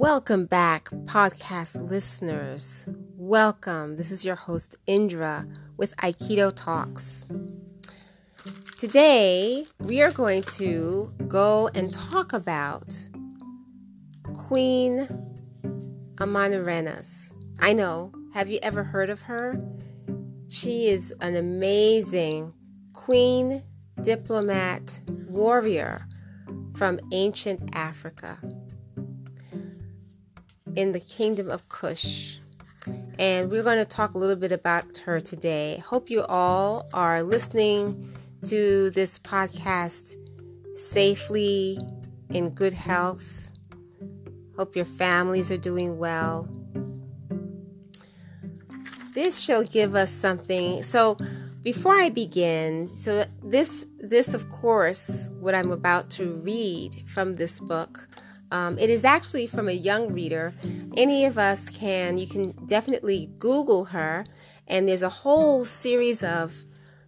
Welcome back, podcast listeners. Welcome. This is your host, Indra, with Aikido Talks. Today, we are going to go and talk about Queen Amanirenas. I know. Have you ever heard of her? She is an amazing queen, diplomat, warrior from ancient Africa in the kingdom of Kush. And we're going to talk a little bit about her today. Hope you all are listening to this podcast safely, in good health. Hope your families are doing well. This shall give us something. So, before I begin, so this this of course what I'm about to read from this book um, it is actually from a young reader. Any of us can, you can definitely Google her, and there's a whole series of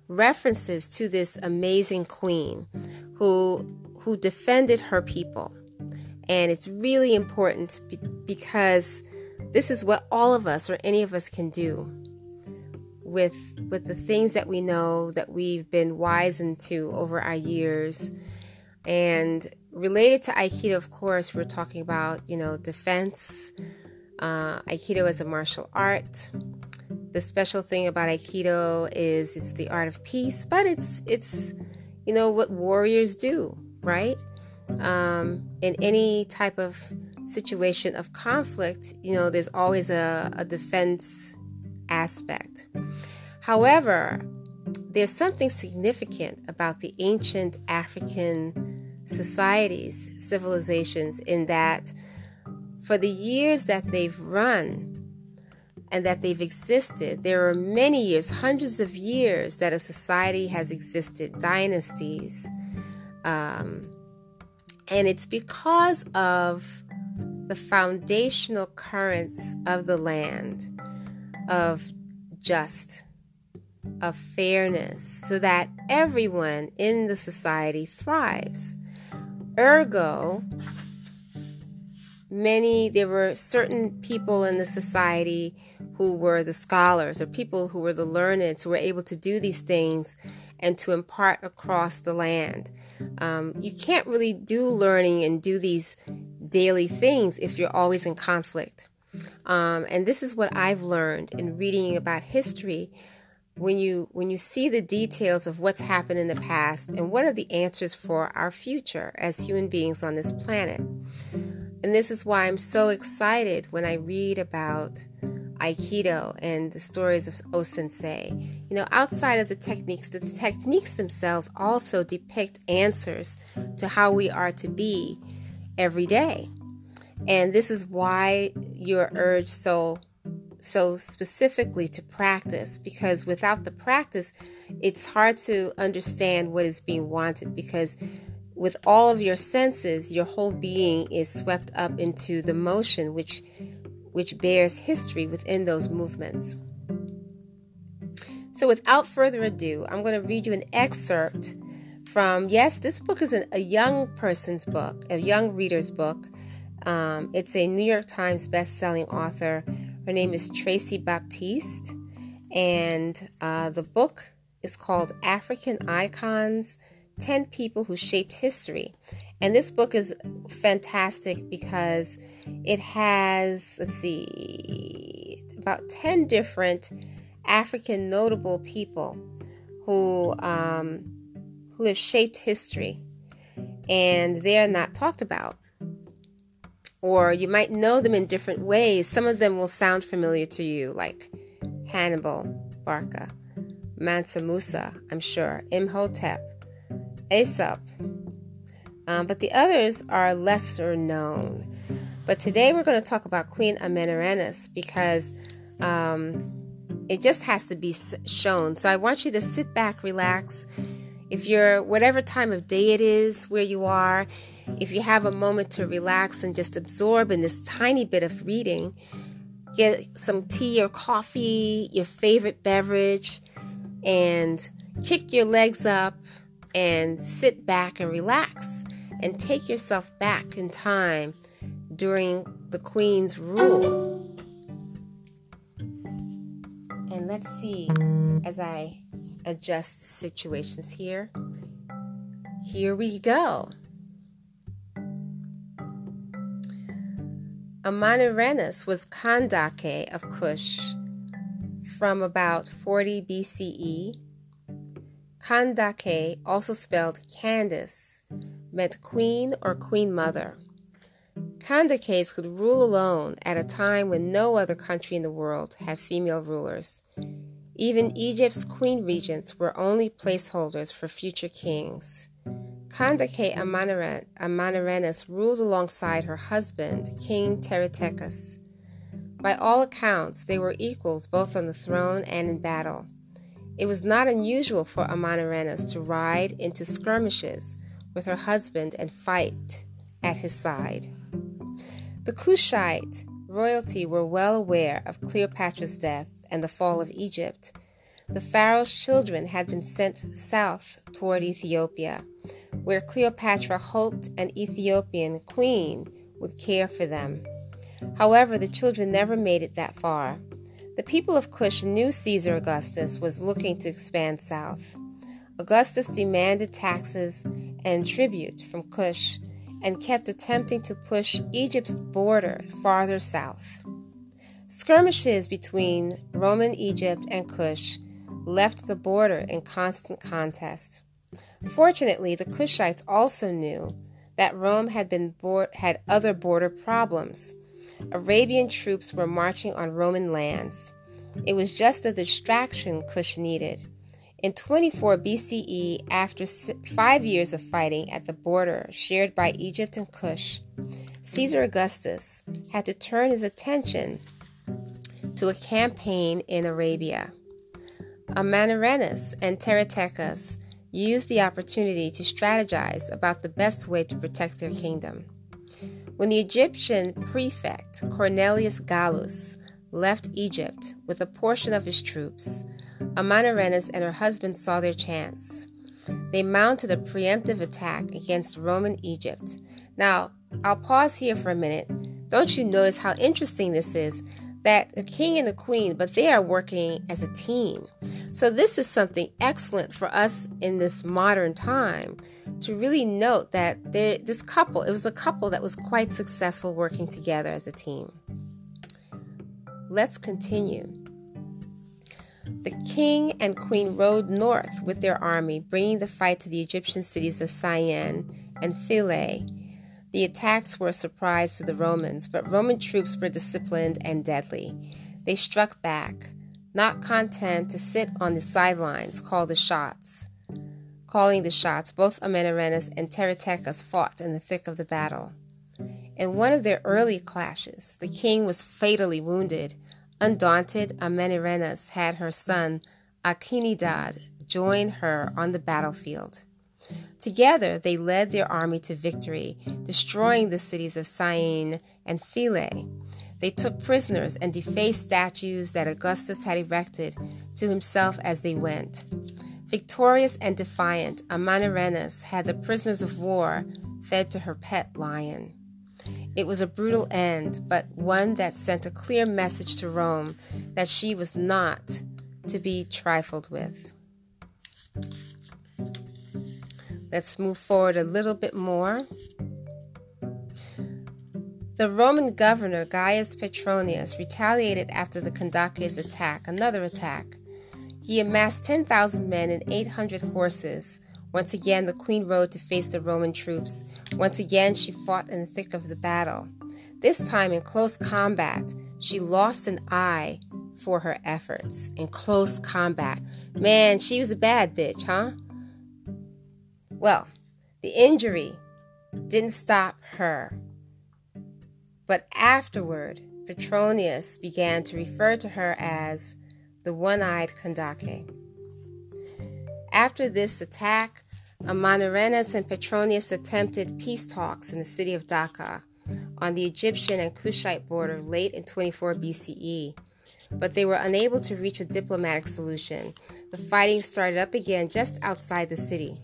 references to this amazing queen who who defended her people. And it's really important because this is what all of us or any of us can do with with the things that we know that we've been wizened to over our years and related to Aikido, of course, we're talking about, you know, defense, uh, Aikido as a martial art. The special thing about Aikido is it's the art of peace, but it's it's you know what warriors do, right? Um, in any type of situation of conflict, you know, there's always a, a defense aspect. However, there's something significant about the ancient African societies, civilizations, in that for the years that they've run and that they've existed, there are many years, hundreds of years that a society has existed, dynasties. Um, and it's because of the foundational currents of the land of just of fairness so that everyone in the society thrives Ergo, many, there were certain people in the society who were the scholars or people who were the learned who were able to do these things and to impart across the land. Um, you can't really do learning and do these daily things if you're always in conflict. Um, and this is what I've learned in reading about history when you when you see the details of what's happened in the past and what are the answers for our future as human beings on this planet. And this is why I'm so excited when I read about Aikido and the stories of O Sensei. You know, outside of the techniques, the techniques themselves also depict answers to how we are to be every day. And this is why you're urged so so specifically to practice because without the practice, it's hard to understand what is being wanted because with all of your senses, your whole being is swept up into the motion which which bears history within those movements. So without further ado, I'm going to read you an excerpt from yes, this book is a young person's book, a young reader's book. Um, it's a New York Times best-selling author her name is Tracey Baptiste, and uh, the book is called African Icons 10 People Who Shaped History. And this book is fantastic because it has, let's see, about 10 different African notable people who, um, who have shaped history. And they're not talked about or you might know them in different ways. Some of them will sound familiar to you, like Hannibal Barca, Mansa Musa, I'm sure, Imhotep, Aesop. Um, but the others are lesser known. But today we're going to talk about Queen Amanirenas because um, it just has to be shown. So I want you to sit back, relax. If you're whatever time of day it is where you are, if you have a moment to relax and just absorb in this tiny bit of reading, get some tea or coffee, your favorite beverage, and kick your legs up and sit back and relax and take yourself back in time during the queen's rule. And let's see as I adjust situations here. Here we go. Amanirenas was Kandake of Kush from about 40 BCE. Kandake, also spelled Candace, meant queen or queen mother. Kandakes could rule alone at a time when no other country in the world had female rulers. Even Egypt's queen regents were only placeholders for future kings. Kandake Amanirenas ruled alongside her husband, King Teretekes. By all accounts, they were equals both on the throne and in battle. It was not unusual for Amanirenas to ride into skirmishes with her husband and fight at his side. The Kushite royalty were well aware of Cleopatra's death and the fall of Egypt. The pharaoh's children had been sent south toward Ethiopia where Cleopatra hoped an Ethiopian queen would care for them. However, the children never made it that far. The people of Cush knew Caesar Augustus was looking to expand south. Augustus demanded taxes and tribute from Cush and kept attempting to push Egypt's border farther south. Skirmishes between Roman Egypt and Cush left the border in constant contest. Fortunately, the Cushites also knew that Rome had been had other border problems. Arabian troops were marching on Roman lands. It was just the distraction Cush needed. In 24 BCE, after five years of fighting at the border shared by Egypt and Cush, Caesar Augustus had to turn his attention to a campaign in Arabia. Amanirenas and Teretekes used the opportunity to strategize about the best way to protect their kingdom. When the Egyptian prefect Cornelius Gallus left Egypt with a portion of his troops, Amanirenas and her husband saw their chance. They mounted a preemptive attack against Roman Egypt. Now, I'll pause here for a minute. Don't you notice how interesting this is? That the king and the queen, but they are working as a team. So, this is something excellent for us in this modern time to really note that this couple, it was a couple that was quite successful working together as a team. Let's continue. The king and queen rode north with their army, bringing the fight to the Egyptian cities of Syene and Philae the attacks were a surprise to the Romans, but Roman troops were disciplined and deadly. They struck back, not content to sit on the sidelines, call the shots. Calling the shots, both Amanirenas and Teretekes fought in the thick of the battle. In one of their early clashes, the king was fatally wounded. Undaunted, Amanirenas had her son Akinidad join her on the battlefield. Together, they led their army to victory, destroying the cities of Syene and Philae. They took prisoners and defaced statues that Augustus had erected to himself as they went. Victorious and defiant, Amanirenas had the prisoners of war fed to her pet lion. It was a brutal end, but one that sent a clear message to Rome that she was not to be trifled with. Let's move forward a little bit more. The Roman governor Gaius Petronius retaliated after the Kandakes attack, another attack. He amassed 10,000 men and 800 horses. Once again, the queen rode to face the Roman troops. Once again, she fought in the thick of the battle. This time, in close combat, she lost an eye for her efforts in close combat. Man, she was a bad bitch, huh? Well, the injury didn't stop her. But afterward, Petronius began to refer to her as the one eyed Kandake. After this attack, Amanirenas and Petronius attempted peace talks in the city of Dakka on the Egyptian and Kushite border late in 24 BCE, but they were unable to reach a diplomatic solution. The fighting started up again just outside the city.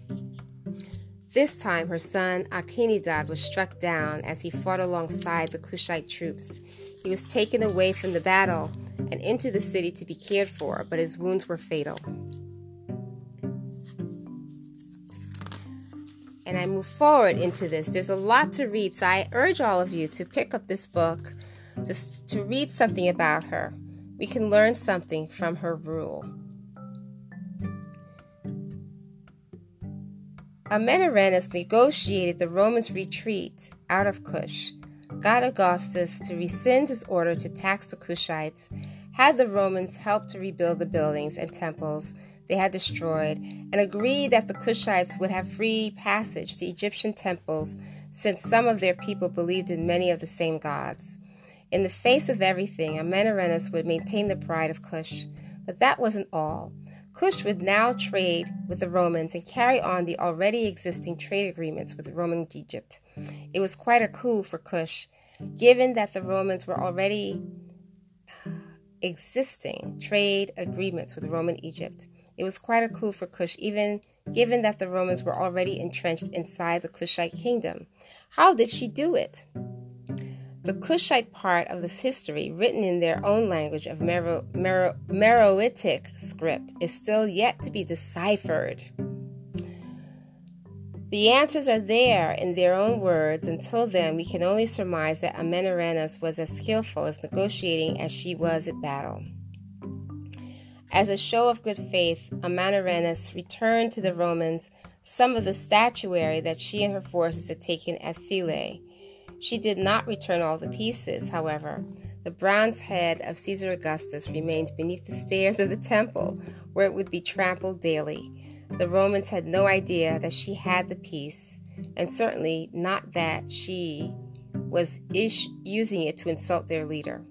This time, her son Akinidad was struck down as he fought alongside the Cushite troops. He was taken away from the battle and into the city to be cared for, but his wounds were fatal. And I move forward into this. There's a lot to read, so I urge all of you to pick up this book, just to read something about her. We can learn something from her rule. Amanirenas negotiated the Romans' retreat out of Cush, got Augustus to rescind his order to tax the Cushites, had the Romans help to rebuild the buildings and temples they had destroyed, and agreed that the Cushites would have free passage to Egyptian temples since some of their people believed in many of the same gods. In the face of everything, Amanirenas would maintain the pride of Cush. But that wasn't all. Cush would now trade with the Romans and carry on the already existing trade agreements with Roman Egypt. It was quite a coup for Cush, given that the Romans were already existing trade agreements with Roman Egypt. It was quite a coup for Cush, even given that the Romans were already entrenched inside the Cushite kingdom. How did she do it? The Cushite part of this history, written in their own language of Mero, Mero, Meroitic script, is still yet to be deciphered. The answers are there in their own words. Until then, we can only surmise that Amanirenas was as skillful as negotiating as she was at battle. As a show of good faith, Amanirenas returned to the Romans some of the statuary that she and her forces had taken at Philae she did not return all the pieces, however. The bronze head of Caesar Augustus remained beneath the stairs of the temple, where it would be trampled daily. The Romans had no idea that she had the piece, and certainly not that she was ish- using it to insult their leader.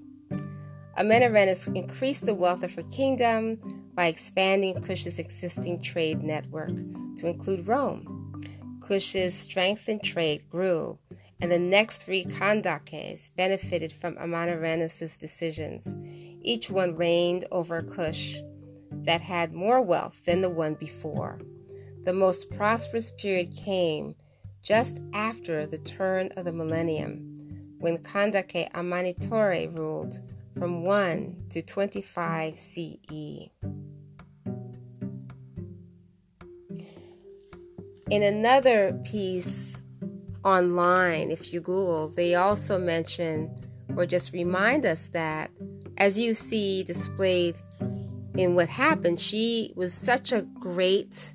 Amanirenas increased the wealth of her kingdom by expanding Cush's existing trade network to include Rome. Cush's strength in trade grew and the next three Kandakes benefited from Amanirenas' decisions. Each one reigned over Kush that had more wealth than the one before. The most prosperous period came just after the turn of the millennium, when Kandake Amanitore ruled from 1 to 25 CE. In another piece online, if you Google, they also mention or just remind us that, as you see displayed in what happened, she was such a great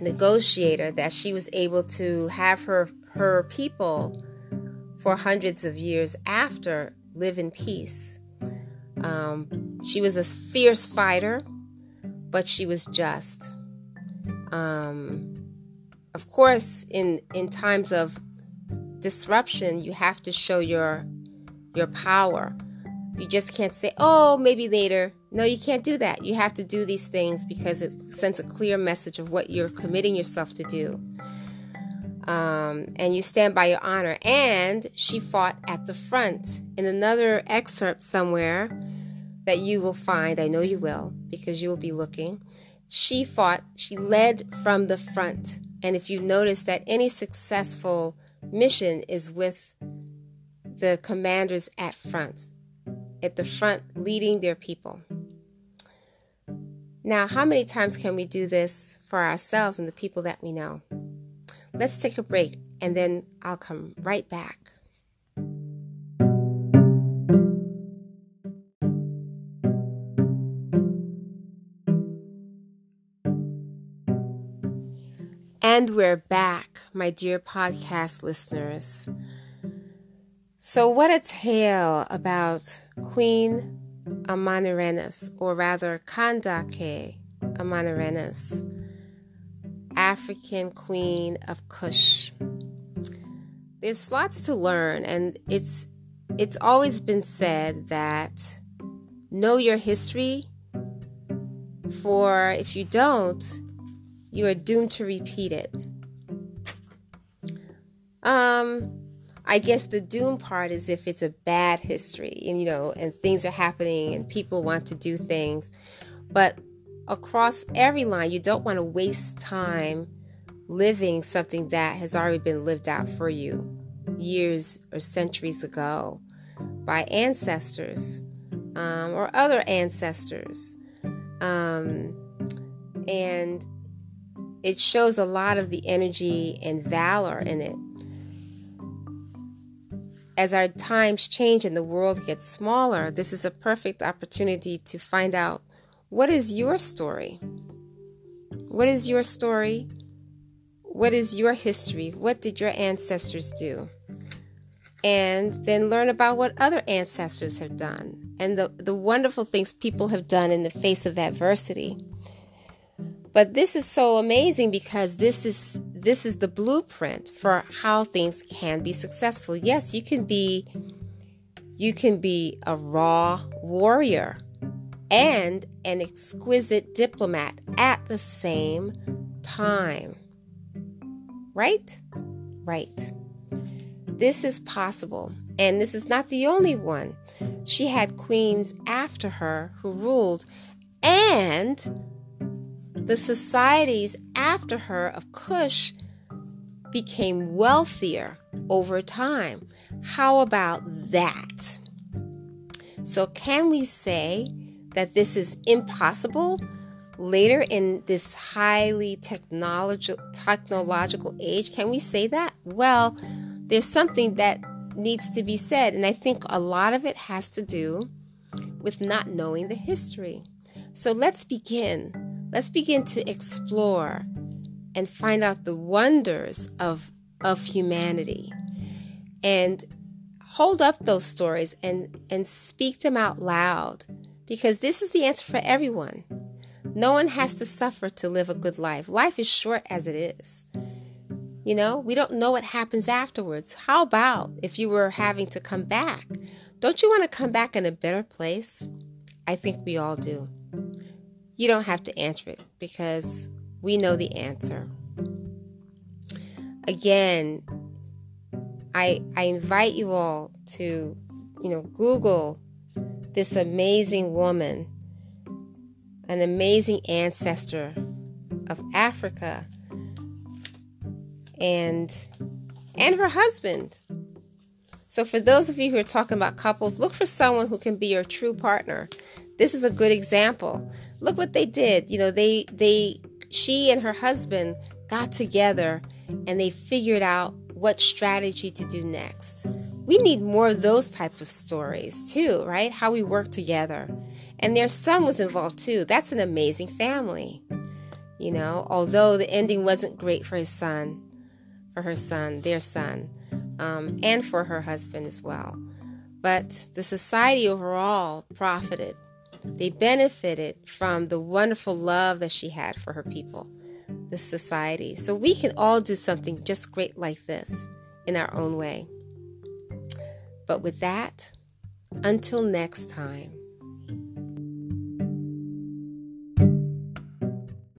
negotiator that she was able to have her her people for hundreds of years after live in peace. Um, she was a fierce fighter, but she was just. Um, of course, in in times of disruption, you have to show your your power. You just can't say, "Oh, maybe later." No, you can't do that. You have to do these things because it sends a clear message of what you're committing yourself to do. Um, and you stand by your honor. And she fought at the front. In another excerpt somewhere that you will find, I know you will, because you will be looking, she fought, she led from the front. And if you notice that any successful mission is with the commanders at front, at the front leading their people. Now, how many times can we do this for ourselves and the people that we know? Let's take a break and then I'll come right back. We're back, my dear podcast listeners. So, what a tale about Queen Amanirenas, or rather Kandake Amanirenas, African Queen of Kush. There's lots to learn, and it's it's always been said that know your history, for if you don't, you are doomed to repeat it. Um, I guess the doom part is if it's a bad history and you know, and things are happening and people want to do things. But across every line, you don't want to waste time living something that has already been lived out for you years or centuries ago by ancestors um, or other ancestors. Um, and it shows a lot of the energy and valor in it. As our times change and the world gets smaller, this is a perfect opportunity to find out what is your story? What is your story? What is your history? What did your ancestors do? And then learn about what other ancestors have done and the, the wonderful things people have done in the face of adversity. But this is so amazing because this is this is the blueprint for how things can be successful. Yes, you can be you can be a raw warrior and an exquisite diplomat at the same time. Right? Right. This is possible, and this is not the only one. She had queens after her who ruled, and the societies after her of Kush became wealthier over time. How about that? So, can we say that this is impossible later in this highly technologi- technological age? Can we say that? Well, there's something that needs to be said, and I think a lot of it has to do with not knowing the history. So let's begin Let's begin to explore and find out the wonders of, of humanity and hold up those stories and, and speak them out loud because this is the answer for everyone. No one has to suffer to live a good life. Life is short as it is. You know, we don't know what happens afterwards. How about if you were having to come back? Don't you want to come back in a better place? I think we all do. You don't have to answer it because we know the answer. Again, I I invite you all to, you know, Google this amazing woman, an amazing ancestor of Africa and and her husband. So for those of you who are talking about couples, look for someone who can be your true partner. This is a good example look what they did. You know, they they she and her husband got together and they figured out what strategy to do next. We need more of those type of stories too, right? How we work together. And their son was involved too. That's an amazing family. You know, although the ending wasn't great for his son, for her son, their son, um, and for her husband as well. But the society overall profited they benefited from the wonderful love that she had for her people, the society. So we can all do something just great like this in our own way. But with that, until next time.